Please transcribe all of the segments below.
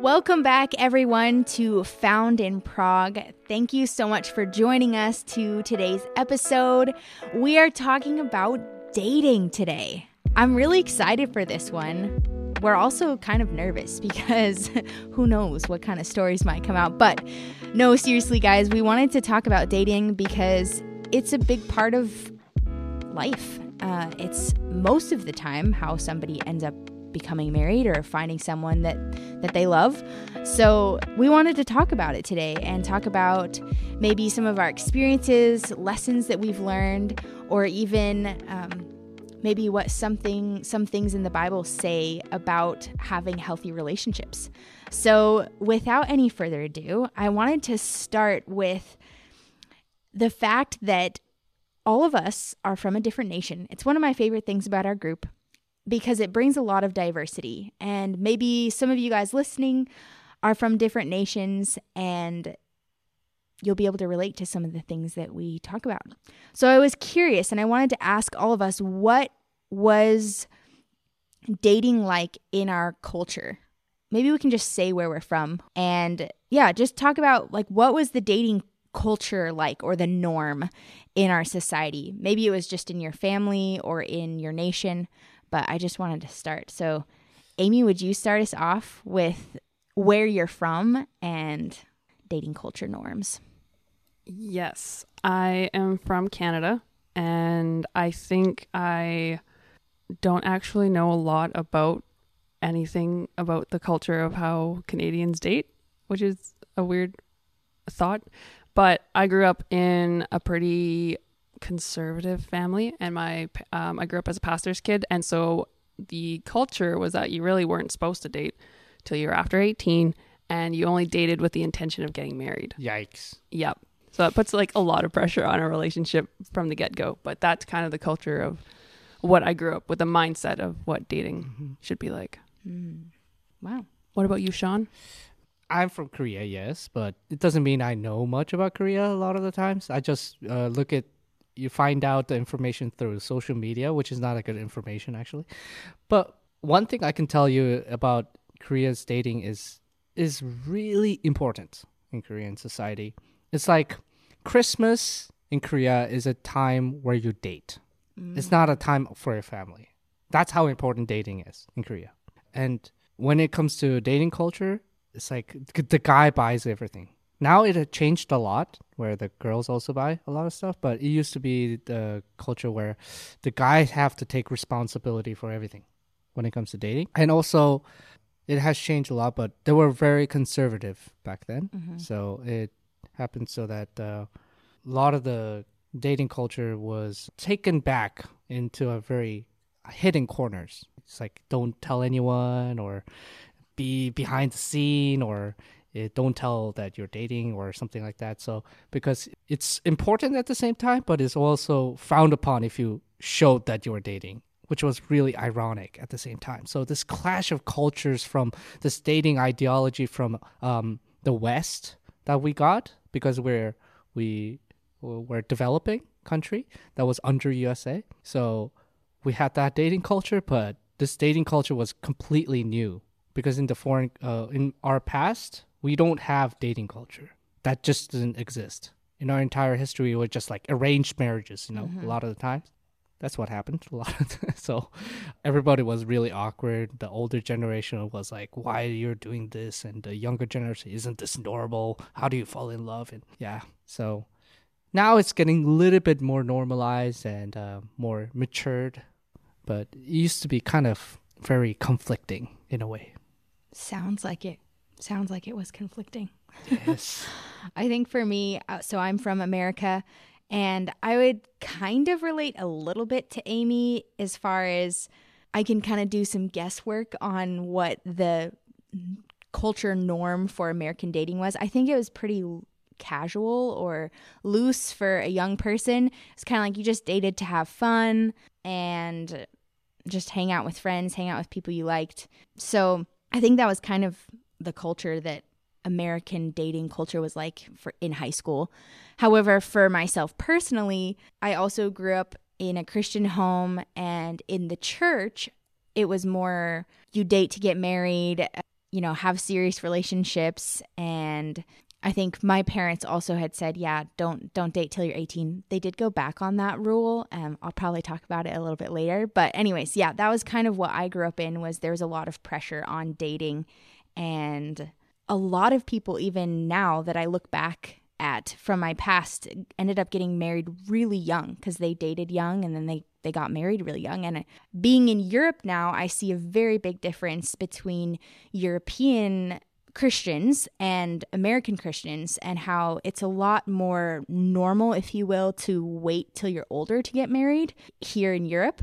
Welcome back, everyone, to Found in Prague. Thank you so much for joining us to today's episode. We are talking about dating today. I'm really excited for this one. We're also kind of nervous because who knows what kind of stories might come out. But no, seriously, guys, we wanted to talk about dating because it's a big part of life. Uh, it's most of the time how somebody ends up becoming married or finding someone that that they love. So, we wanted to talk about it today and talk about maybe some of our experiences, lessons that we've learned, or even um, maybe what something some things in the Bible say about having healthy relationships. So, without any further ado, I wanted to start with the fact that all of us are from a different nation. It's one of my favorite things about our group because it brings a lot of diversity. And maybe some of you guys listening are from different nations and you'll be able to relate to some of the things that we talk about. So I was curious and I wanted to ask all of us what was dating like in our culture? Maybe we can just say where we're from and yeah, just talk about like what was the dating culture like or the norm in our society? Maybe it was just in your family or in your nation but I just wanted to start. So, Amy, would you start us off with where you're from and dating culture norms? Yes, I am from Canada, and I think I don't actually know a lot about anything about the culture of how Canadians date, which is a weird thought. But I grew up in a pretty conservative family, and my um, I grew up as a pastor's kid, and so the culture was that you really weren't supposed to date till you were after eighteen, and you only dated with the intention of getting married. Yikes! Yep. So that puts like a lot of pressure on a relationship from the get go. But that's kind of the culture of what I grew up with, the mindset of what dating mm-hmm. should be like. Mm. Wow. What about you, Sean? I'm from Korea, yes, but it doesn't mean I know much about Korea a lot of the times. I just uh, look at you find out the information through social media, which is not a good information actually. But one thing I can tell you about Korea's dating is is really important in Korean society. It's like Christmas in Korea is a time where you date. Mm. It's not a time for your family. That's how important dating is in Korea. And when it comes to dating culture, it's like the guy buys everything now it had changed a lot where the girls also buy a lot of stuff but it used to be the culture where the guys have to take responsibility for everything when it comes to dating. And also it has changed a lot but they were very conservative back then. Mm-hmm. so it happened so that uh, a lot of the dating culture was taken back into a very hidden corners. It's like don't tell anyone or be behind the scene or it, don't tell that you're dating or something like that. So because it's important at the same time, but it's also frowned upon if you showed that you were dating, which was really ironic at the same time. So this clash of cultures from this dating ideology from um, the West that we got because we're we we're developing country that was under USA. So we had that dating culture, but this dating culture was completely new because in the foreign uh, in our past we don't have dating culture. That just doesn't exist. In our entire history, it was just like arranged marriages, you know, mm-hmm. a lot of the times. That's what happened a lot of times. So everybody was really awkward. The older generation was like, why are you're doing this? And the younger generation, isn't this normal? How do you fall in love? And yeah, so now it's getting a little bit more normalized and uh, more matured. But it used to be kind of very conflicting in a way. Sounds like it sounds like it was conflicting. Yes. I think for me, uh, so I'm from America, and I would kind of relate a little bit to Amy as far as I can kind of do some guesswork on what the culture norm for American dating was. I think it was pretty casual or loose for a young person. It's kind of like you just dated to have fun and just hang out with friends, hang out with people you liked. So I think that was kind of the culture that American dating culture was like for in high school. However, for myself personally, I also grew up in a Christian home and in the church, it was more you date to get married. you know, have serious relationships and I think my parents also had said, yeah, don't don't date till you're 18. They did go back on that rule. Um, I'll probably talk about it a little bit later. But anyways, yeah, that was kind of what I grew up in was there was a lot of pressure on dating and a lot of people even now that I look back at from my past ended up getting married really young because they dated young and then they they got married really young and uh, being in Europe now I see a very big difference between European Christians and American Christians, and how it's a lot more normal, if you will, to wait till you're older to get married here in Europe,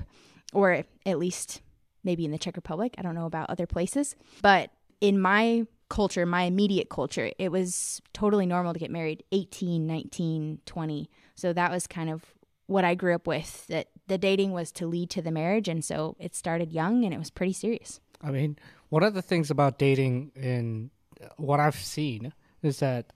or at least maybe in the Czech Republic. I don't know about other places. But in my culture, my immediate culture, it was totally normal to get married 18, 19, 20. So that was kind of what I grew up with that the dating was to lead to the marriage. And so it started young and it was pretty serious. I mean, one of the things about dating in what I've seen is that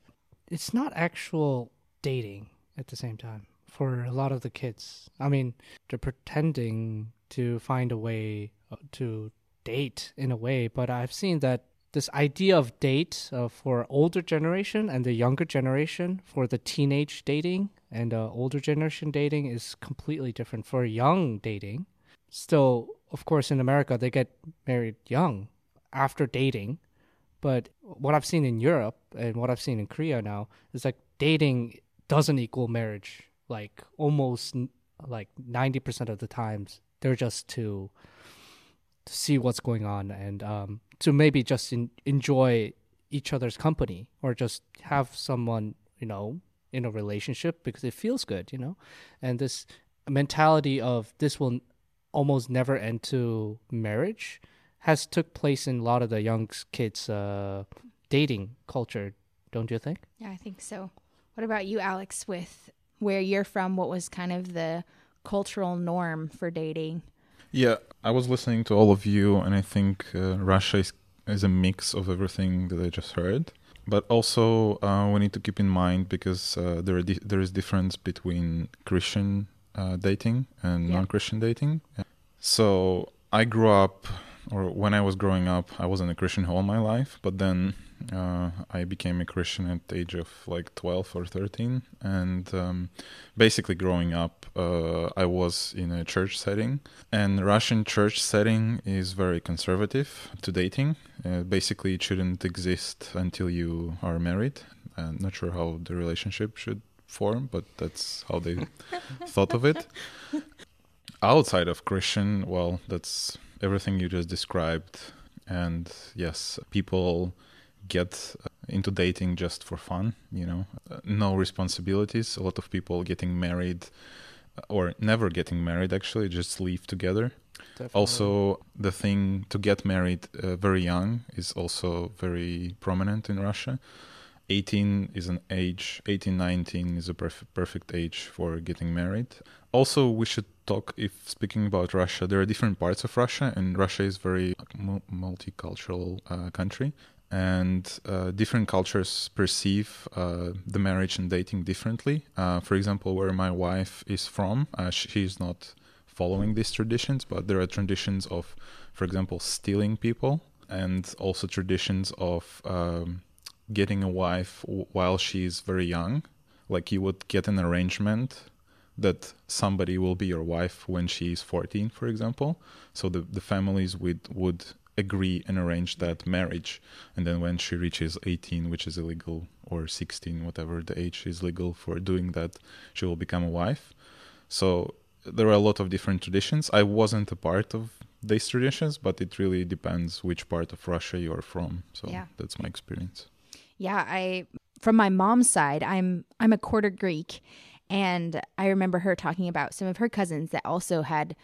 it's not actual dating at the same time for a lot of the kids. I mean, they're pretending to find a way uh, to date in a way, but I've seen that this idea of date uh, for older generation and the younger generation for the teenage dating and uh, older generation dating is completely different for young dating still of course in america they get married young after dating but what I've seen in Europe and what I've seen in Korea now is like dating doesn't equal marriage. Like almost like 90% of the times they're just to, to see what's going on and um, to maybe just in, enjoy each other's company or just have someone, you know, in a relationship because it feels good, you know? And this mentality of this will almost never end to marriage has took place in a lot of the young kids' uh, dating culture, don't you think? Yeah, I think so. What about you, Alex? With where you're from, what was kind of the cultural norm for dating? Yeah, I was listening to all of you, and I think uh, Russia is, is a mix of everything that I just heard. But also, uh, we need to keep in mind because uh, there di- there is difference between Christian uh, dating and yeah. non-Christian dating. So I grew up or when I was growing up, I was in a Christian all my life, but then uh, I became a Christian at the age of like 12 or 13. And um, basically, growing up, uh, I was in a church setting. And Russian church setting is very conservative to dating. Uh, basically, it shouldn't exist until you are married. I'm not sure how the relationship should form, but that's how they thought of it. Outside of Christian, well, that's everything you just described. And yes, people get uh, into dating just for fun, you know, uh, no responsibilities. A lot of people getting married uh, or never getting married actually just live together. Definitely. Also, the thing to get married uh, very young is also very prominent in Russia. 18 is an age, 18, 19 is a perf- perfect age for getting married. Also, we should talk if speaking about Russia, there are different parts of Russia, and Russia is very multicultural uh, country, and uh, different cultures perceive uh, the marriage and dating differently. Uh, for example, where my wife is from, uh, she is not following these traditions, but there are traditions of, for example, stealing people, and also traditions of um, getting a wife while she is very young. Like you would get an arrangement that somebody will be your wife when she is 14, for example. So the, the families would, would agree and arrange that marriage. And then when she reaches 18, which is illegal, or 16, whatever the age is legal for doing that, she will become a wife. So there are a lot of different traditions. I wasn't a part of these traditions, but it really depends which part of Russia you're from. So yeah. that's my experience. Yeah, I from my mom's side, I'm I'm a quarter Greek and I remember her talking about some of her cousins that also had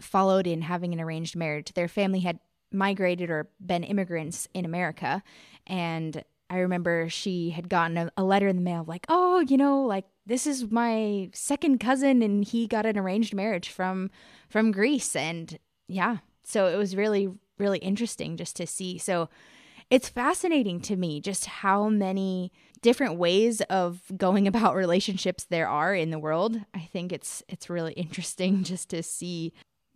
followed in having an arranged marriage. Their family had migrated or been immigrants in America. And I remember she had gotten a, a, letter in the mail like, oh, you know, like this is my second cousin and he got an arranged marriage from from Greece. And yeah, so it was really, really interesting just to see. So it's fascinating to me just how many different ways of going about relationships there are in the world. I think it's it's really interesting just to see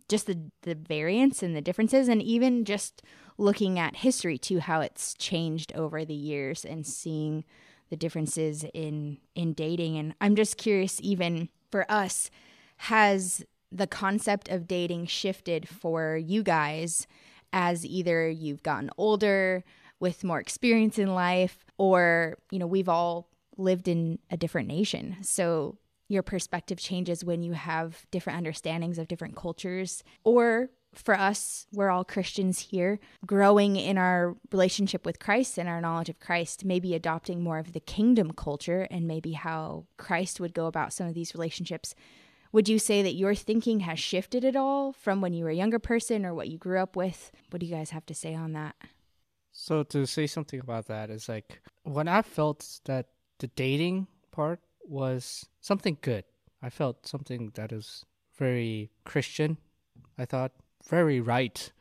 just the the variance and the differences and even just looking at history too how it's changed over the years and seeing the differences in in dating and I'm just curious even for us has the concept of dating shifted for you guys as either you've gotten older with more experience in life or you know we've all lived in a different nation so your perspective changes when you have different understandings of different cultures or for us, we're all Christians here, growing in our relationship with Christ and our knowledge of Christ, maybe adopting more of the kingdom culture and maybe how Christ would go about some of these relationships. Would you say that your thinking has shifted at all from when you were a younger person or what you grew up with? What do you guys have to say on that? So to say something about that is like when I felt that the dating part was something good. I felt something that is very Christian. I thought very right.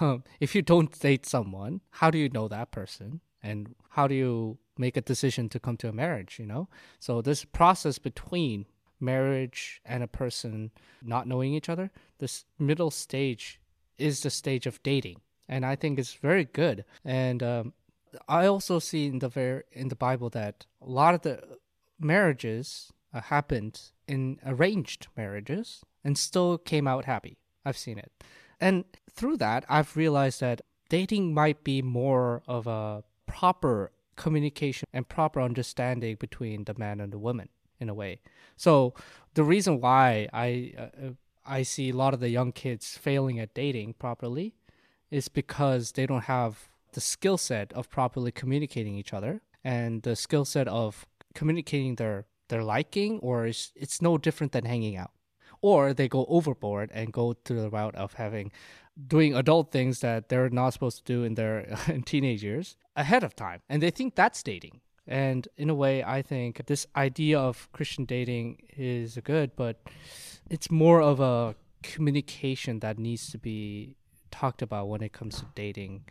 Um, if you don't date someone, how do you know that person? And how do you make a decision to come to a marriage, you know? So this process between marriage and a person not knowing each other, this middle stage is the stage of dating. And I think it's very good. And um, I also see in the ver- in the Bible that a lot of the marriages uh, happened in arranged marriages and still came out happy. I've seen it. And through that, I've realized that dating might be more of a proper communication and proper understanding between the man and the woman in a way. So the reason why I uh, I see a lot of the young kids failing at dating properly is because they don't have the skill set of properly communicating each other. And the skill set of communicating their their liking or it's, it's no different than hanging out. Or they go overboard and go to the route of having doing adult things that they're not supposed to do in their in teenage years ahead of time. And they think that's dating. And in a way i think this idea of christian dating is good but it's more of a communication that needs to be talked about when it comes to dating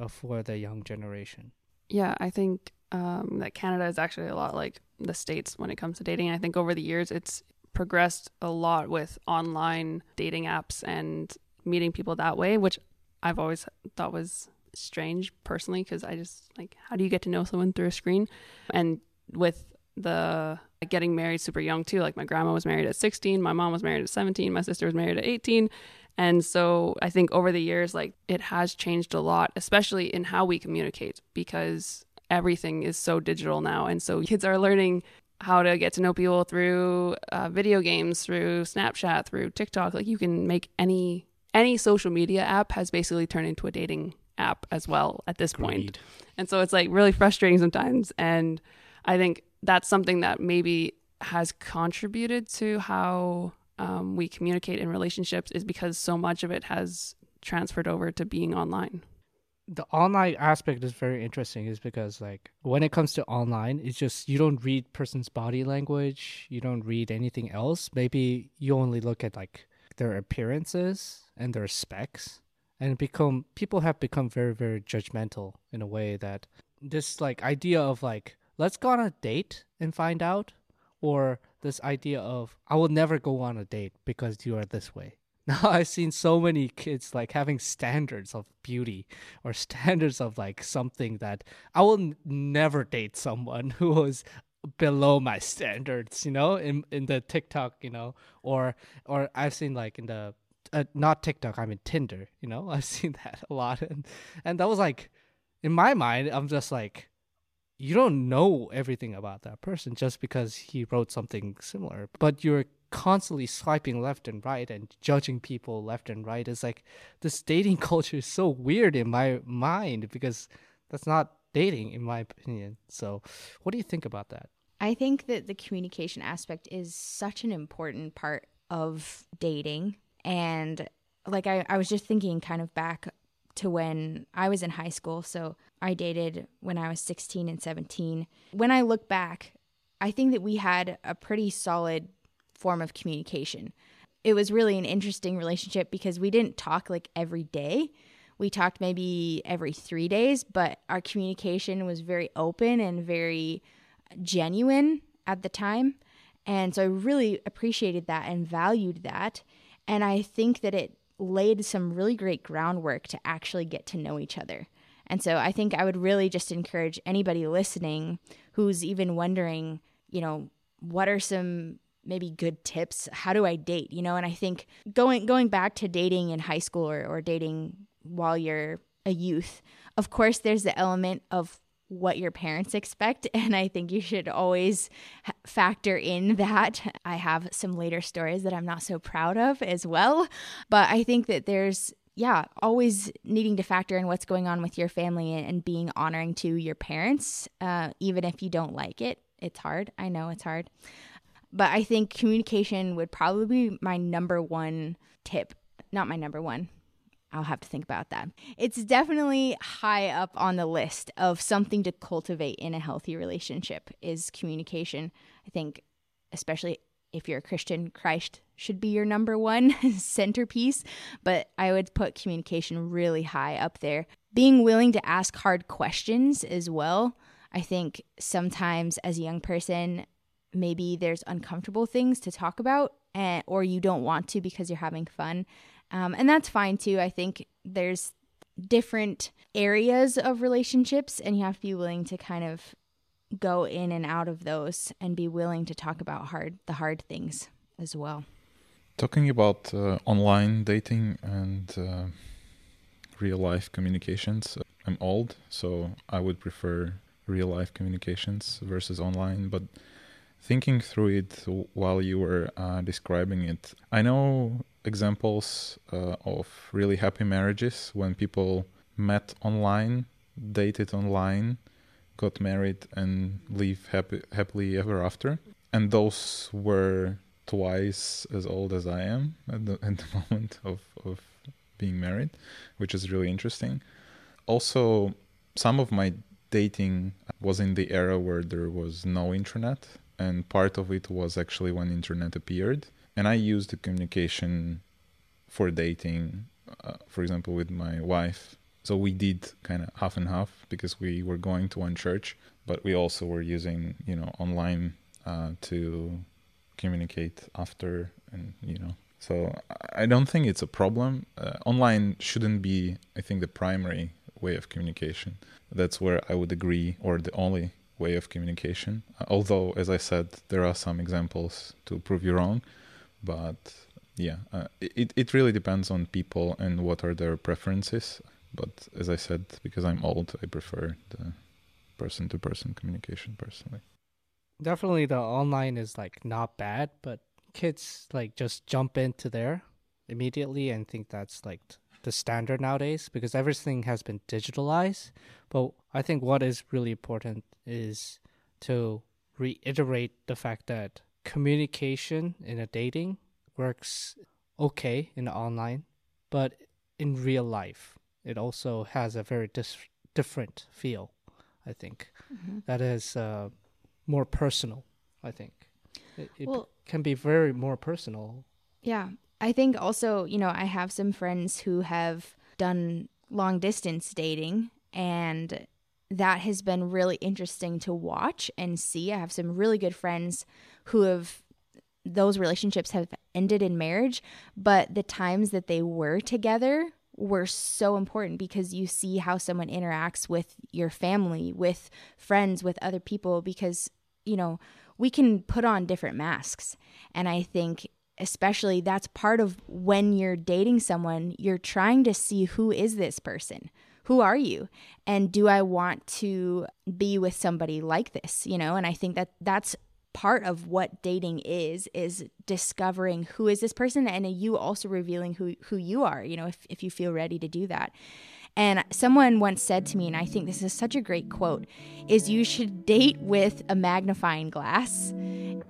uh, for the young generation yeah i think um, that canada is actually a lot like the states when it comes to dating i think over the years it's progressed a lot with online dating apps and meeting people that way, which I've always thought was strange personally because I just like how do you get to know someone through a screen? And with the getting married super young too, like my grandma was married at 16, my mom was married at 17, my sister was married at 18. And so I think over the years like it has changed a lot, especially in how we communicate because everything is so digital now and so kids are learning how to get to know people through uh, video games, through Snapchat, through TikTok. Like you can make any any social media app has basically turned into a dating app as well at this point. And so it's like really frustrating sometimes. And I think that's something that maybe has contributed to how um, we communicate in relationships is because so much of it has transferred over to being online. The online aspect is very interesting is because like when it comes to online it's just you don't read person's body language you don't read anything else. Maybe you only look at like their appearances and their specs and become people have become very very judgmental in a way that this like idea of like let's go on a date and find out or this idea of i will never go on a date because you are this way. Now I've seen so many kids like having standards of beauty or standards of like something that I will never date someone who was below my standards, you know, in in the TikTok, you know, or or I've seen like in the uh, not TikTok, I mean Tinder, you know, I've seen that a lot, and and that was like, in my mind, I'm just like, you don't know everything about that person just because he wrote something similar, but you're constantly swiping left and right and judging people left and right. Is like this dating culture is so weird in my mind because that's not dating in my opinion. So what do you think about that? I think that the communication aspect is such an important part of dating. And like I, I was just thinking kind of back to when I was in high school. So I dated when I was 16 and 17. When I look back, I think that we had a pretty solid form of communication. It was really an interesting relationship because we didn't talk like every day. We talked maybe every three days, but our communication was very open and very genuine at the time. And so I really appreciated that and valued that. And I think that it laid some really great groundwork to actually get to know each other. And so I think I would really just encourage anybody listening who's even wondering, you know, what are some maybe good tips? How do I date? You know, and I think going going back to dating in high school or, or dating while you're a youth, of course there's the element of what your parents expect. And I think you should always factor in that. I have some later stories that I'm not so proud of as well. But I think that there's, yeah, always needing to factor in what's going on with your family and being honoring to your parents, uh, even if you don't like it. It's hard. I know it's hard. But I think communication would probably be my number one tip. Not my number one. I'll have to think about that. It's definitely high up on the list of something to cultivate in a healthy relationship is communication. I think especially if you're a Christian, Christ should be your number one centerpiece, but I would put communication really high up there. Being willing to ask hard questions as well. I think sometimes as a young person, maybe there's uncomfortable things to talk about and, or you don't want to because you're having fun. Um, and that's fine too. I think there's different areas of relationships, and you have to be willing to kind of go in and out of those and be willing to talk about hard the hard things as well. Talking about uh, online dating and uh, real life communications, I'm old, so I would prefer real life communications versus online. But thinking through it while you were uh, describing it, I know examples uh, of really happy marriages when people met online, dated online, got married, and live happy, happily ever after. And those were twice as old as I am at the, at the moment of, of being married, which is really interesting. Also, some of my dating was in the era where there was no internet, and part of it was actually when internet appeared and I use the communication for dating, uh, for example, with my wife. So we did kind of half and half because we were going to one church, but we also were using, you know, online uh, to communicate after, and you know. So I don't think it's a problem. Uh, online shouldn't be, I think, the primary way of communication. That's where I would agree, or the only way of communication. Uh, although, as I said, there are some examples to prove you wrong but yeah, uh, it it really depends on people and what are their preferences. But as I said, because I'm old, I prefer the person to person communication personally. Definitely, the online is like not bad, but kids like just jump into there immediately and think that's like the standard nowadays because everything has been digitalized. But I think what is really important is to reiterate the fact that communication in a dating works okay in online, but in real life, it also has a very dis- different feel. I think mm-hmm. that is uh, more personal. I think it, it well, can be very more personal. Yeah, I think also you know I have some friends who have done long distance dating and that has been really interesting to watch and see. I have some really good friends who have those relationships have ended in marriage, but the times that they were together were so important because you see how someone interacts with your family, with friends, with other people because you know, we can put on different masks. And I think especially that's part of when you're dating someone, you're trying to see who is this person? Who are you? And do i want to be with somebody like this you know? And i think that that's part of what dating is is discovering who is this person and you also revealing who who you are you know if, if you feel ready to do that and someone once said to me and i think this is such a great quote is you should date with a magnifying glass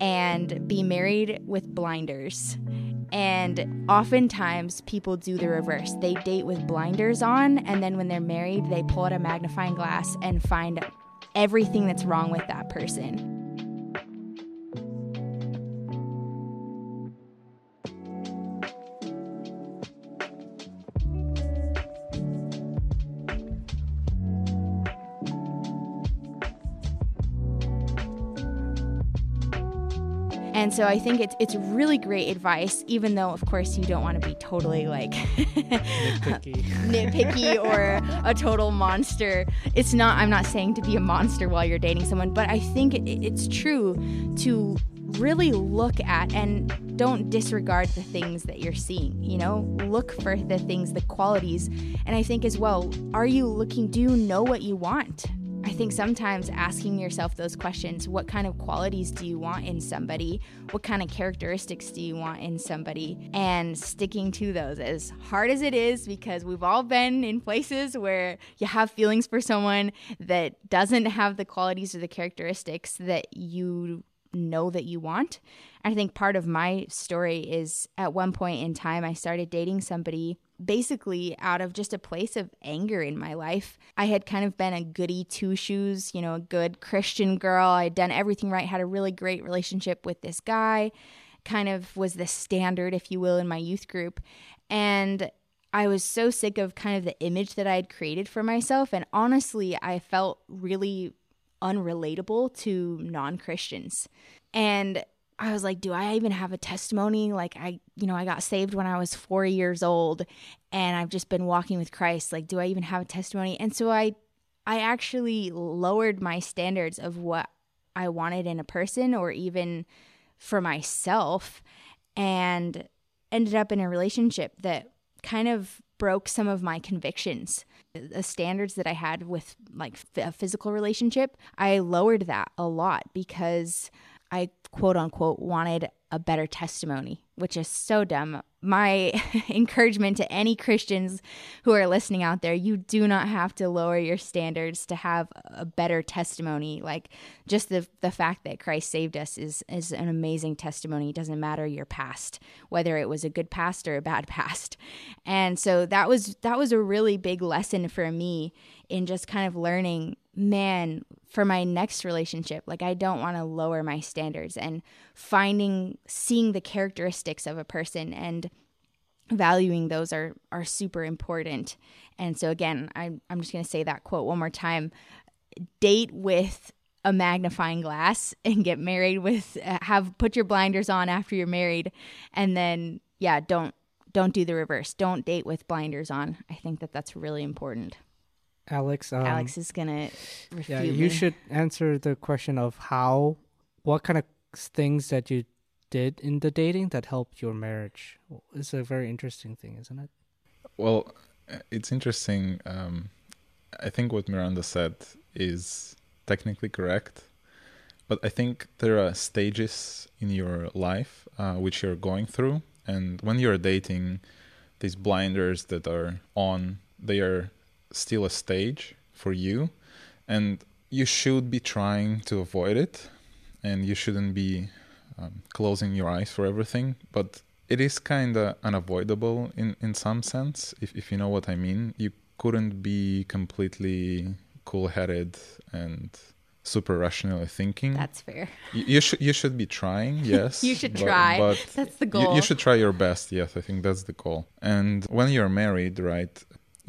and be married with blinders and oftentimes people do the reverse. They date with blinders on, and then when they're married, they pull out a magnifying glass and find everything that's wrong with that person. And so I think it's it's really great advice, even though of course you don't want to be totally like Nitpicky. nitpicky or a total monster. It's not. I'm not saying to be a monster while you're dating someone, but I think it, it's true to really look at and don't disregard the things that you're seeing. You know, look for the things, the qualities, and I think as well. Are you looking? Do you know what you want? I think sometimes asking yourself those questions what kind of qualities do you want in somebody? What kind of characteristics do you want in somebody? And sticking to those as hard as it is, because we've all been in places where you have feelings for someone that doesn't have the qualities or the characteristics that you know that you want. I think part of my story is at one point in time, I started dating somebody basically out of just a place of anger in my life. I had kind of been a goody two shoes, you know, a good Christian girl. I had done everything right, had a really great relationship with this guy, kind of was the standard, if you will, in my youth group. And I was so sick of kind of the image that I had created for myself. And honestly, I felt really unrelatable to non Christians. And I was like, do I even have a testimony? Like, I, you know, I got saved when I was four years old and I've just been walking with Christ. Like, do I even have a testimony? And so I, I actually lowered my standards of what I wanted in a person or even for myself and ended up in a relationship that kind of broke some of my convictions the standards that i had with like a physical relationship i lowered that a lot because I quote unquote wanted a better testimony, which is so dumb. My encouragement to any Christians who are listening out there, you do not have to lower your standards to have a better testimony. Like just the the fact that Christ saved us is is an amazing testimony. It doesn't matter your past, whether it was a good past or a bad past. And so that was that was a really big lesson for me in just kind of learning man, for my next relationship, like I don't want to lower my standards and finding, seeing the characteristics of a person and valuing those are are super important. And so again, I I'm just going to say that quote one more time. Date with a magnifying glass and get married with uh, have put your blinders on after you're married and then yeah, don't don't do the reverse. Don't date with blinders on. I think that that's really important. Alex. Um, Alex is gonna refute yeah, you me. should answer the question of how, what kind of things that you did in the dating that helped your marriage. It's a very interesting thing, isn't it? Well, it's interesting. Um, I think what Miranda said is technically correct, but I think there are stages in your life uh, which you're going through, and when you're dating, these blinders that are on, they are still a stage for you, and you should be trying to avoid it, and you shouldn't be um, closing your eyes for everything, but it is kind of unavoidable in in some sense if if you know what i mean you couldn't be completely cool-headed and super rationally thinking That's fair. you, you should you should be trying yes You should but- try. but That's the you, goal. you should try your best yes i think that's the goal and when you're married right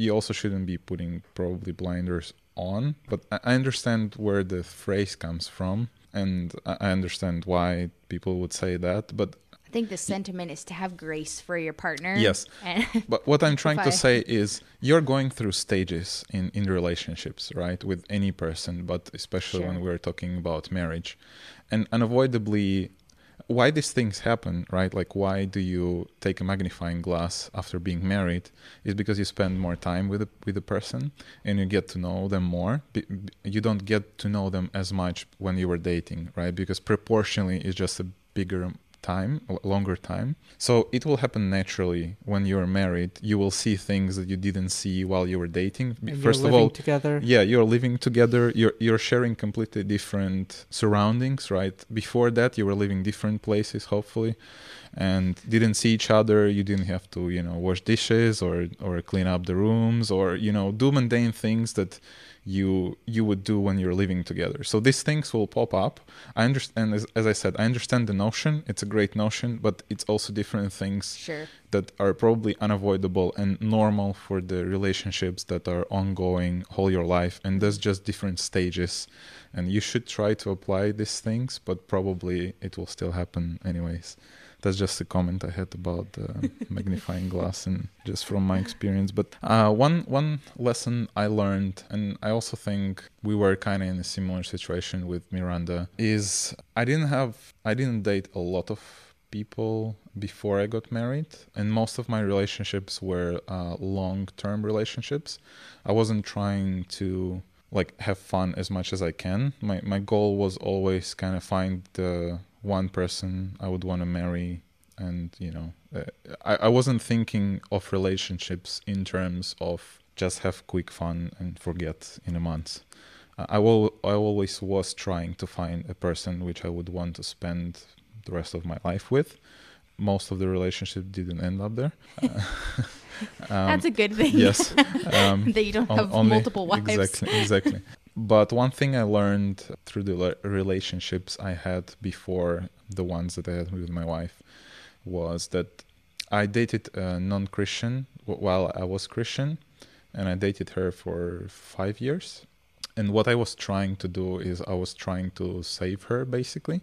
you also shouldn't be putting probably blinders on but i understand where the phrase comes from and i I understand why people would say that but I think the sentiment is to have grace for your partner. Yes. But what I'm trying to say is you're going through stages in, in relationships, right? With any person, but especially when we're talking about marriage. And unavoidably, why these things happen, right? Like, why do you take a magnifying glass after being married? Is because you spend more time with a, with a person and you get to know them more. You don't get to know them as much when you were dating, right? Because proportionally, it's just a bigger time, longer time. So it will happen naturally when you're married. You will see things that you didn't see while you were dating. And First of all, together. yeah, you're living together. You're you're sharing completely different surroundings, right? Before that, you were living different places, hopefully, and didn't see each other. You didn't have to, you know, wash dishes or or clean up the rooms or you know do mundane things that you you would do when you're living together. So these things will pop up. I understand as, as I said, I understand the notion. It's a great notion, but it's also different things Sure. that are probably unavoidable and normal for the relationships that are ongoing all your life and there's just different stages and you should try to apply these things but probably it will still happen anyways that's just a comment I had about the magnifying glass and just from my experience. But uh, one one lesson I learned, and I also think we were kind of in a similar situation with Miranda, is I didn't have I didn't date a lot of people before I got married, and most of my relationships were uh, long term relationships. I wasn't trying to like have fun as much as I can. My my goal was always kind of find the one person I would want to marry, and you know, uh, I I wasn't thinking of relationships in terms of just have quick fun and forget in a month. Uh, I will I always was trying to find a person which I would want to spend the rest of my life with. Most of the relationship didn't end up there. Uh, um, That's a good thing. yes. Um, that you don't on- have only- multiple wives. Exactly, exactly. But one thing I learned through the relationships I had before the ones that I had with my wife was that I dated a non-Christian while I was Christian, and I dated her for five years. And what I was trying to do is I was trying to save her, basically,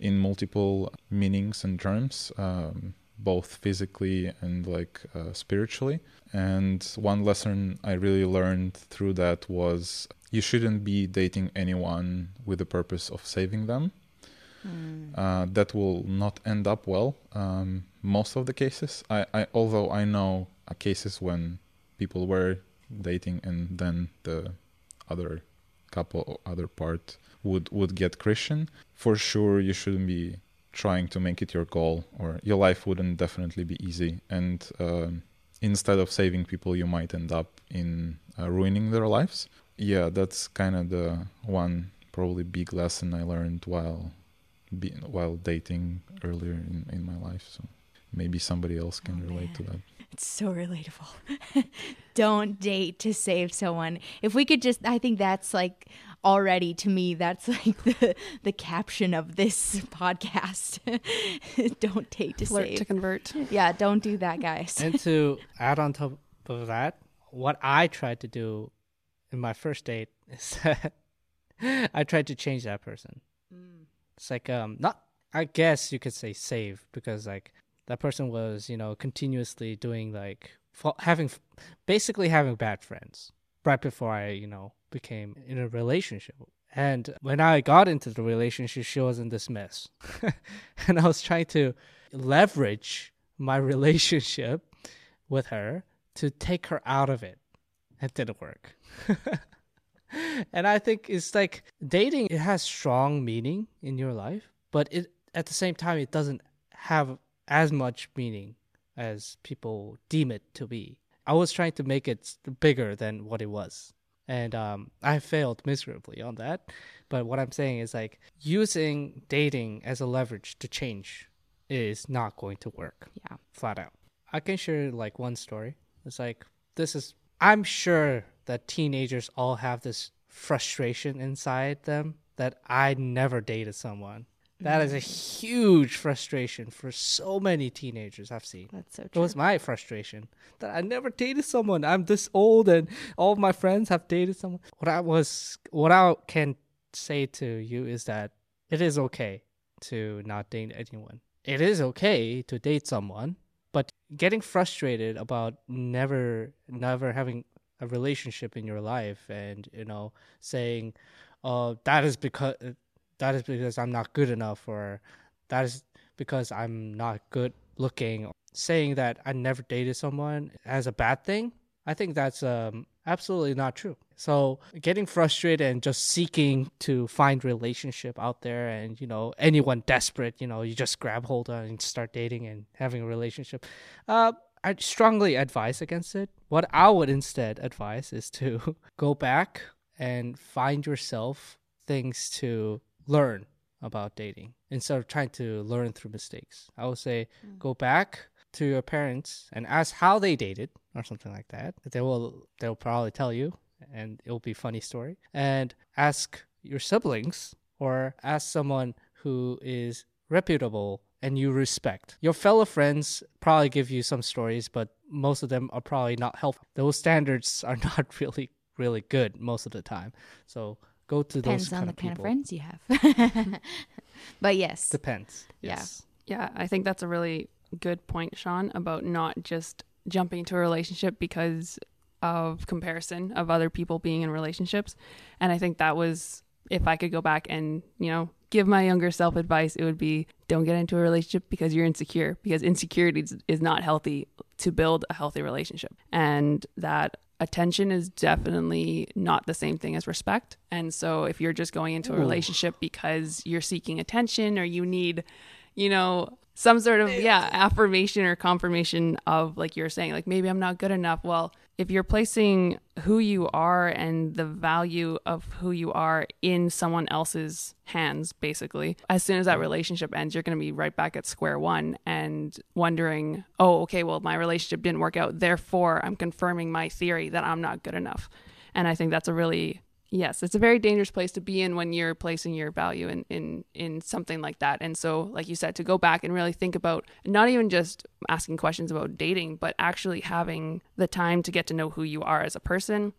in multiple meanings and terms, um, both physically and like uh, spiritually. And one lesson I really learned through that was you shouldn't be dating anyone with the purpose of saving them. Uh, that will not end up well. Um, most of the cases, I, I although I know uh, cases when people were dating and then the other couple or other part would would get Christian. For sure, you shouldn't be trying to make it your goal, or your life wouldn't definitely be easy. And um, instead of saving people, you might end up in uh, ruining their lives. Yeah, that's kind of the one probably big lesson I learned while be, while dating earlier in, in my life. So maybe somebody else can Oh, relate to that. It's so relatable. Don't date to save someone. If we could just I think that's like already to me that's like the the caption of this podcast. don't take to Flirt save. to convert. yeah, don't do that, guys. and to add on top of that, what I tried to do in my first date is that I tried to change that person. It's like um not I guess you could say save because like that person was you know continuously doing like fa- having basically having bad friends right before I you know became in a relationship. And when I got into the relationship, she was in this mess, and I was trying to leverage my relationship with her to take her out of it. It didn't work. and I think it's like dating it has strong meaning in your life, but it at the same time it doesn't have as much meaning as people deem it to be. I was trying to make it bigger than what it was. And um, I failed miserably on that. But what I'm saying is like using dating as a leverage to change is not going to work Yeah. flat out. I can share like one story. It's like this is I'm sure that teenagers all have this frustration inside them that I never dated someone. That is a mm-hmm. huge frustration for so many teenagers I've seen. That's so true. It was my frustration that I never dated someone. I'm this old and all of my friends have dated someone. What I was what I can say to you is that it is okay to not date anyone. It is okay to date someone, but getting frustrated about never never having a relationship in your life and you know saying oh that is because that is because I'm not good enough or that is because I'm not good looking saying that I never dated someone as a bad thing I think that's um absolutely not true so getting frustrated and just seeking to find relationship out there and you know anyone desperate you know you just grab hold on and start dating and having a relationship uh I strongly advise against it. What I would instead advise is to go back and find yourself things to learn about dating instead of trying to learn through mistakes. I would say mm. go back to your parents and ask how they dated or something like that. They will they'll probably tell you and it'll be funny story. And ask your siblings or ask someone who is reputable and you respect. Your fellow friends probably give you some stories, but most of them are probably not helpful. Those standards are not really really good most of the time. So go to Depends those on the of kind of friends you have. but yes. Depends. Yeah. Yes. Yeah, I think that's a really good point, Sean, about not just jumping into a relationship because of comparison of other people being in relationships. And I think that was if I could go back and, you know, give my younger self advice, it would be don't get into a relationship because you're insecure, because insecurity is, is not healthy to build a healthy relationship. And that attention is definitely not the same thing as respect. And so if you're just going into a relationship because you're seeking attention or you need, you know, some sort of yeah affirmation or confirmation of like you're saying like maybe i'm not good enough. Well if you're placing who you are and the value of who you are in someone else's hands basically as soon as that relationship ends you're going to be right back at square one and wondering oh okay well my relationship didn't work out therefore i'm confirming my theory that i'm not good enough. And i think that's a really Yes, it's a very dangerous place to be in when you're placing your value in, in in something like that. And so, like you said, to go back and really think about not even just asking questions about dating, but actually having the time to get to know who you are as a person,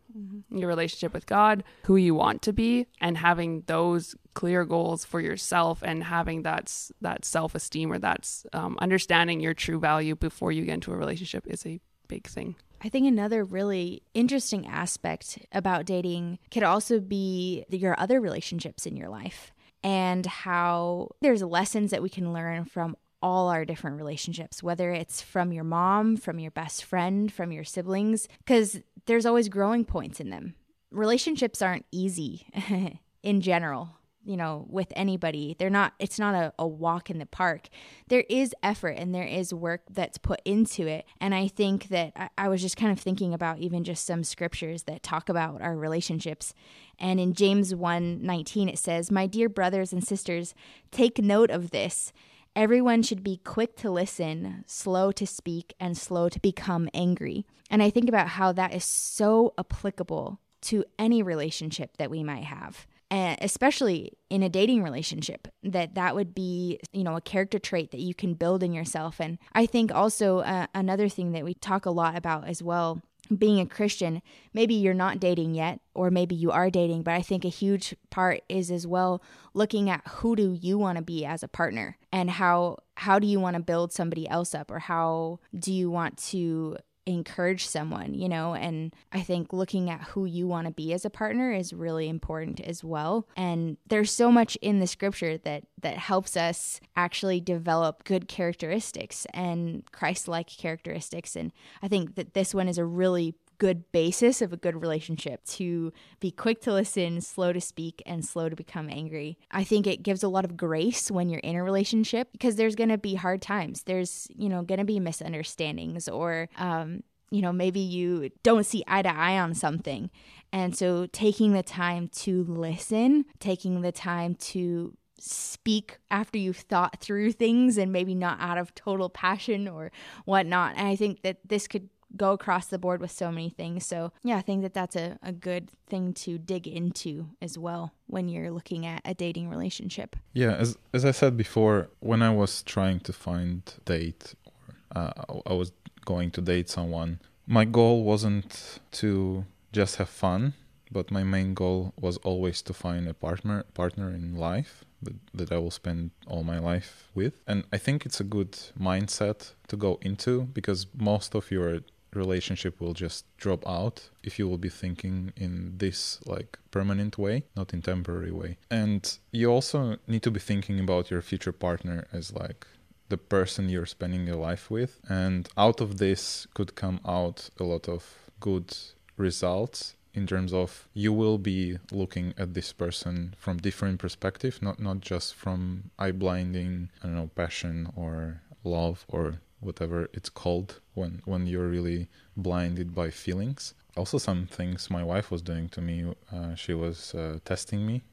your relationship with God, who you want to be, and having those clear goals for yourself, and having that that self esteem or that's um, understanding your true value before you get into a relationship is a big thing. I think another really interesting aspect about dating could also be your other relationships in your life and how there's lessons that we can learn from all our different relationships, whether it's from your mom, from your best friend, from your siblings, because there's always growing points in them. Relationships aren't easy in general you know with anybody. They're not it's not a, a walk in the park. There is effort and there is work that's put into it. And i think that I, I was just kind of thinking about even just some scriptures that talk about our relationships. And in james 1 19 it says my dear brothers and sisters take note of this. Everyone should be quick to listen, slow to speak, and slow to become angry. And I think about how that is so applicable to any relationship that we might have and especially in a dating relationship that that would be you know a character trait that you can build in yourself. And i think also uh, another thing that we talk a lot about as well being a christian maybe you're not dating yet or maybe you are dating but i think a huge part is as well looking at who do you want to be as a partner and how how do you want to build somebody else up or how do you want to encourage someone, you know, and I think looking at who you want to be as a partner is really important as well. And there's so much in the scripture that that helps us actually develop good characteristics and Christ-like characteristics and I think that this one is a really good basis of a good relationship to be quick to listen, slow to speak, and slow to become angry. I think it gives a lot of grace when you're in a relationship because there's going to be hard times. There's, you know, going to be misunderstandings or, um, you know, maybe you don't see eye to eye on something. And so taking the time to listen, taking the time to speak after you've thought through things and maybe not out of total passion or whatnot. And I think that this could go across the board with so many things. So, yeah, I think that that's a, a good thing to dig into as well when you're looking at a dating relationship. Yeah, as as I said before, when I was trying to find date or uh, I was going to date someone, my goal wasn't to just have fun, but my main goal was always to find a partner partner in life that, that I will spend all my life with. And I think it's a good mindset to go into because most of your relationship will just drop out if you will be thinking in this like permanent way not in temporary way. And you also need to be thinking about your future partner as like the person you're spending your life with. And out of this could come out a lot of good results in terms of you will be looking at this person from different perspective not not just from eye blinding i don't know passion or love or whatever it's called when when you're really blinded by feelings. Also some things my wife was doing to me uh, she was uh, testing me.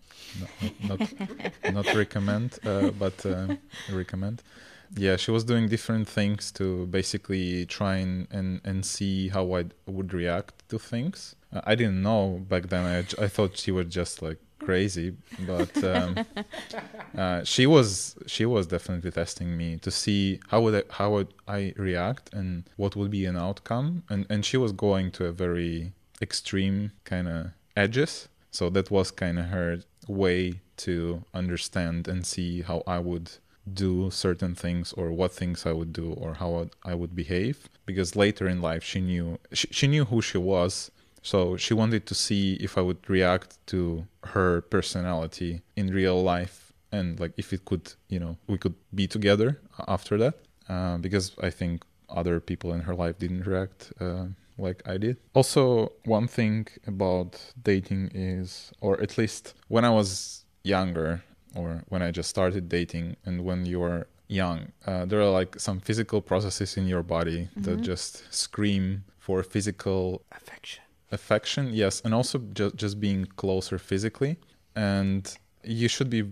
Not not, not recommend uh, but uh, recommend. Yeah she was doing different things to basically try and, and and see how i would react to things. Uh, I didn't know back then. I, I thought she was just like crazy, but um, uh, she was she was definitely testing me to see how would I, how would I react and what would be an outcome. And and she was going to a very extreme kind of edges. So that was kind of her way to understand and see how I would do certain things or what things I would do or how I would behave because later in life she knew she, she knew who she was so she wanted to see if I would react to her personality in real life and like if it could you know we could be together after that uh, because I think other people in her life didn't react uh, like I did. Also, one thing about dating is, or at least when I was younger, or when I just started dating, and when you're young, uh, there are like some physical processes in your body that just scream for physical Affection. Affection yes and also just just being closer physically. And you should be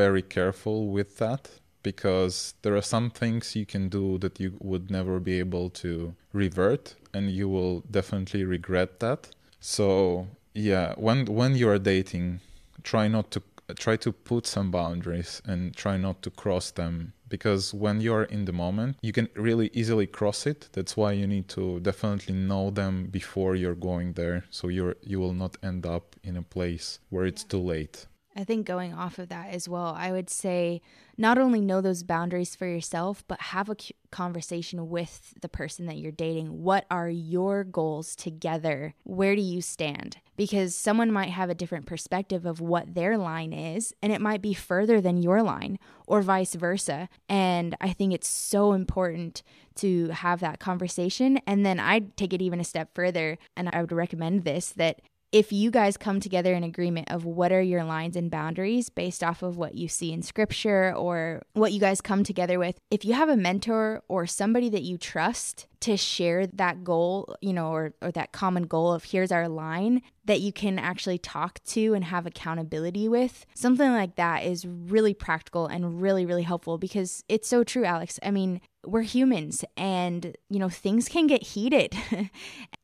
very careful with that because there are some things you can do that you would never be able to revert and you will definitely regret that. So yeah when when you are dating try not to try to put some boundaries and try not to cross them because when you're in the moment you can really easily cross it. That's why you need to definitely know them before you're going there. So you're you will not end up in a place where it's too late I think going off of that as well, I would say not only know those boundaries for yourself, but have a conversation with the person that you're dating. What are your goals together? Where do you stand? Because someone might have a different perspective of what their line is, and it might be further than your line, or vice versa. And I think it's so important to have that conversation. And then I'd take it even a step further, and I would recommend this that if you guys come together in agreement of what are your lines and boundaries based off of what you see in scripture or what you guys come together with, if you have a mentor or somebody that you trust to share that goal, you know, or, or that common goal of here's our line that you can actually talk to and have accountability with, something like that is really practical and really, really helpful because it's so true, Alex. I mean, we're humans and you know things can get heated.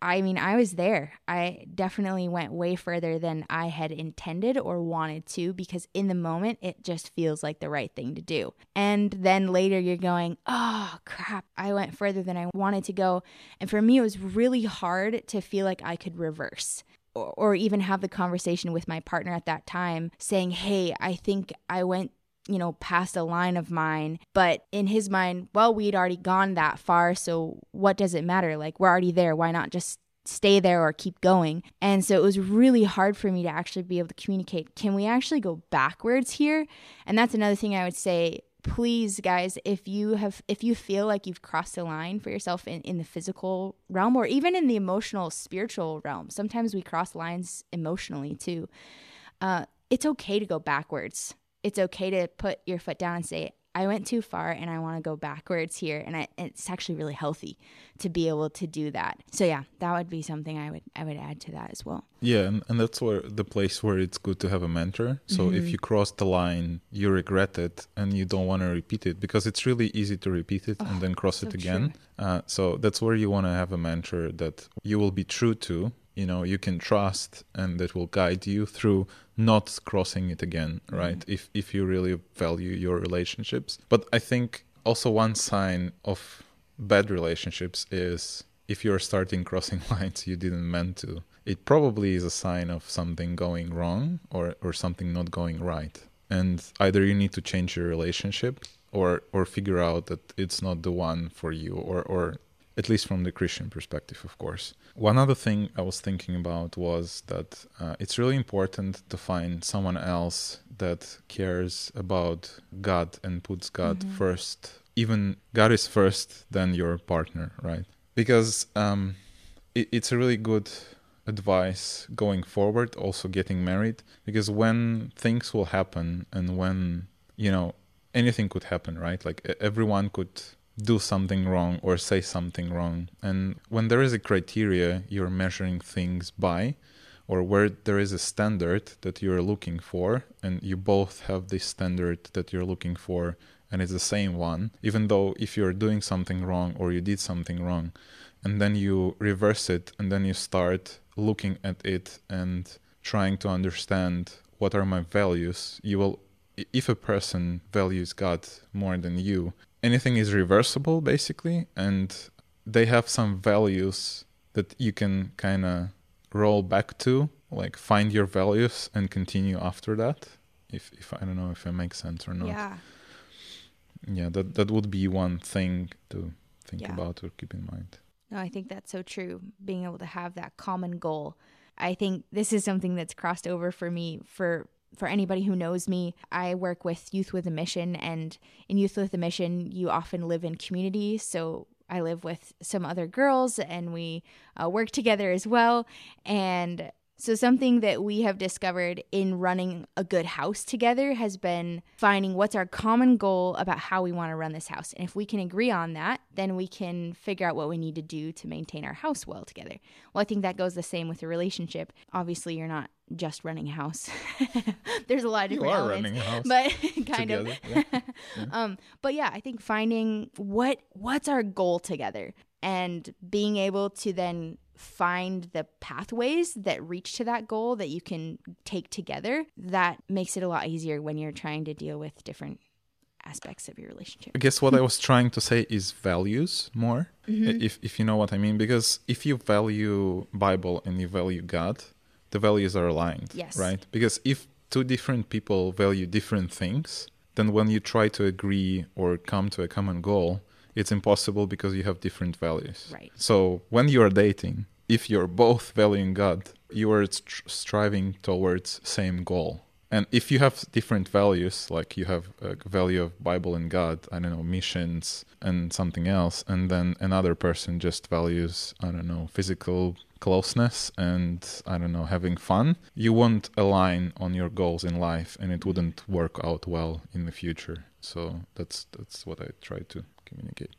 I mean i was there. I definitely went way further than i had intended or wanted to because in the moment it just feels like the right thing to do. And then later you're going oh crap. I went further than i wanted to go and for me it was really hard to feel like i could reverse or, or even have the conversation with my partner at that time saying hey i think i went you know, past a line of mine. But in his mind, well, we'd already gone that far. So what does it matter? Like, we're already there. Why not just stay there or keep going? And so it was really hard for me to actually be able to communicate. Can we actually go backwards here? And that's another thing I would say. Please, guys, if you have, if you feel like you've crossed the line for yourself in, in the physical realm or even in the emotional, spiritual realm, sometimes we cross lines emotionally too. Uh, it's okay to go backwards it's okay to put your foot down and say, I went too far and I want to go backwards here. And I, it's actually really healthy to be able to do that. So yeah, that would be something I would I would add to that as well. yeah and, and that's where the place where it's good to have a mentor so if you cross the line you regret it and you don't want to repeat it because it's really easy to repeat it and then cross so it again uh, so that's where you want to have a mentor that you will be true to you know you can trust and that will guide you through not crossing it again mm-hmm. right? If if you really value your relationships. But i think also one sign of bad relationships is if you're starting crossing lines you didn't meant to it probably is a sign of something going wrong or or something not going right. And either you need to change your relationship or or figure out that it's not the one for you or or at least from the Christian perspective, of course. One other thing I was thinking about was that uh, it's really important to find someone else that cares about God and puts God first. Even God is first, then your partner, right? Because um, it, it's a really good advice going forward, also getting married, because when things will happen and when, you know, anything could happen, right? Like everyone could do something wrong or say something wrong. And when there is a criteria you're measuring things by, or where there is a standard that you're looking for, and you both have this standard that you're looking for, and it's the same one, even though if you're doing something wrong or you did something wrong, and then you reverse it, and then you start looking at it and trying to understand what are my values, you will if a person values God more than you, anything is reversible basically and they have some values that you can kind of roll back to, like find your values and continue after that. If if I don't know if it makes sense or not. Yeah. Yeah, that that would be one thing to think Yeah. about or keep in mind. No, I think that's so true. Being able to have that common goal. I think this is something that's crossed over for me for for anybody who knows me. I work with Youth with a Mission and in Youth with a Mission, you often live in community, so I live with some other girls and we uh, work together as well. And so, something that we have discovered in running a good house together has been finding what's our common goal about how we want to run this house. And if we can agree on that, then we can figure out what we need to do to maintain our house well together. Well, I think that goes the same with a relationship. Obviously, you're not just running a house, there's a lot of You are elements. running a house But kind of. together. Yeah. um, but yeah, I think finding what what's our goal together and being able to then find the pathways that reach to that goal that you can take together that makes it a lot easier when you're trying to deal with different aspects of your relationship I guess what I was trying to say is values more, Mm-hmm. if if you know what I mean. Because if you value Bible and you value God, the values are aligned, Yes. right? Because if two different people value different things, then when you try to agree or come to a common goal, it's impossible because you have different values. Right. So when you are dating, if you're both valuing God, you are str- striving towards same goal. And if you have different values, like you have a value of Bible and God, I don't know, missions and something else, and then another person just values, I don't know, physical closeness and I don't know, having fun, you won't align on your goals in life and it wouldn't work out well in the future. So that's that's what I try to communicate.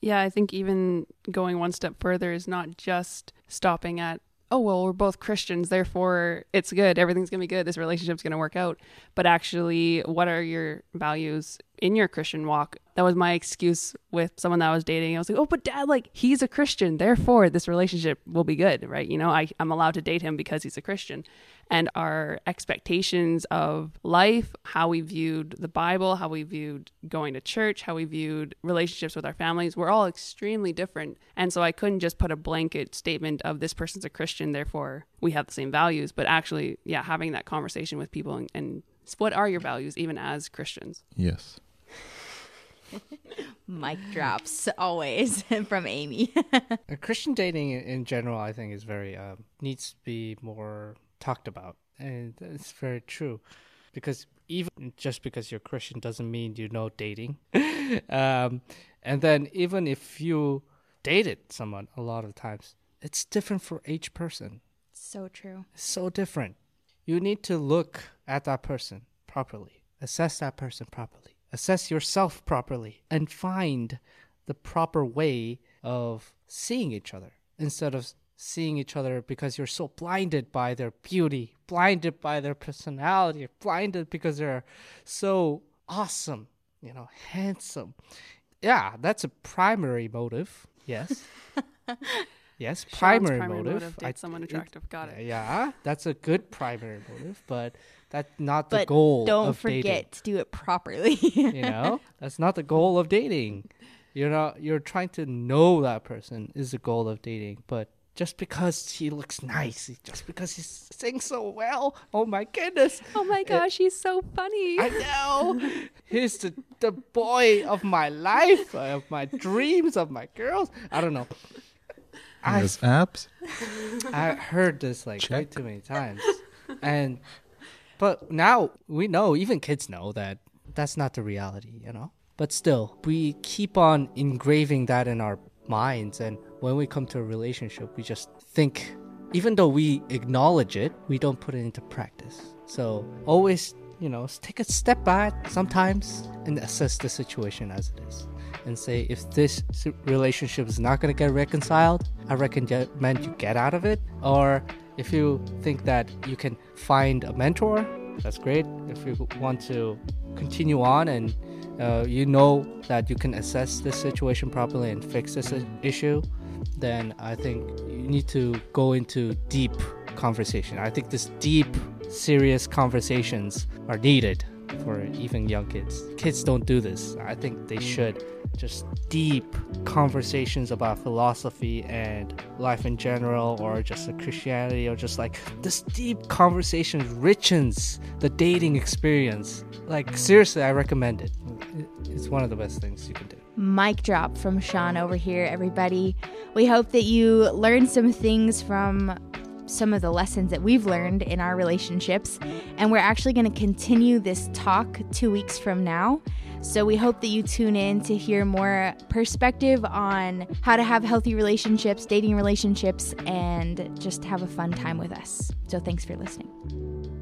Yeah, I think even going one step further is not just stopping at, oh, well, we're both Christians, therefore it's good, everything's going to be good, this relationship's going to work out. But actually, what are your values in your Christian walk? That was my excuse with someone that I was dating. I was like, oh, but dad, like, he's a Christian, therefore this relationship will be good, right? You know, I, I'm allowed to date him because he's a Christian. And our expectations of life, how we viewed the Bible, how we viewed going to church, how we viewed relationships with our families, were all extremely different. And so I couldn't just put a blanket statement of this person's a Christian, therefore we have the same values. But actually, yeah, having that conversation with people and, and what are your values even as Christians? Yes. Mic drops always from amy. Uh, Christian dating in, in general, I think, is very um, needs to be more talked about, and it's very true, because even just because you're Christian doesn't mean you know dating, um, and then even if you dated someone a lot of times, it's different for each person. so true. So different. You need to look at that person properly, assess that person properly, assess yourself properly, and find the proper way of seeing each other instead of seeing each other because you're so blinded by their beauty, blinded by their personality, blinded because they're so awesome, you know, handsome. Yeah, that's a primary motive. Yes. yes, primary, primary motive. motive, I- someone it- attractive. Got it. yeah, that's a good primary motive, but that's not the but goal don't of forget dating. to do it properly You know, that's not the goal of dating. You're not. You're trying to know that person is the goal of dating, but just because he looks nice, just because he sings so well, oh my goodness, Oh my gosh, he's so funny. I know. He's the the boy of my life, uh, of my dreams, of my girls. I don't know. I There's apps. I heard this like way too many times, and but now we know, even kids know that that's not the reality, you know. But still, we keep on engraving that in our minds, and when we come to a relationship, we just think, even though we acknowledge it, we don't put it into practice. So always, you know, take a step back sometimes and assess the situation as it is and say if this relationship is not going to get reconciled, I recommend you get out of it. Or if you think that you can find a mentor, that's great. If you want to continue on and uh, you know that you can assess this situation properly and fix this issue, then I think you need to go into deep conversation. I think this deep, serious conversations are needed for even young kids. Kids don't do this. I think they should. Just deep conversations about philosophy and life in general, or just the Christianity, or just like this deep conversation richens the dating experience. Like, seriously, I recommend it. It's one of the best things you can do. Mic drop from Sean over here, everybody. We hope that you learned some things from some of the lessons that we've learned in our relationships. And we're actually going to continue this talk two weeks from now. So we hope that you tune in to hear more perspective on how to have healthy relationships, dating relationships, and just have a fun time with us. So thanks for listening.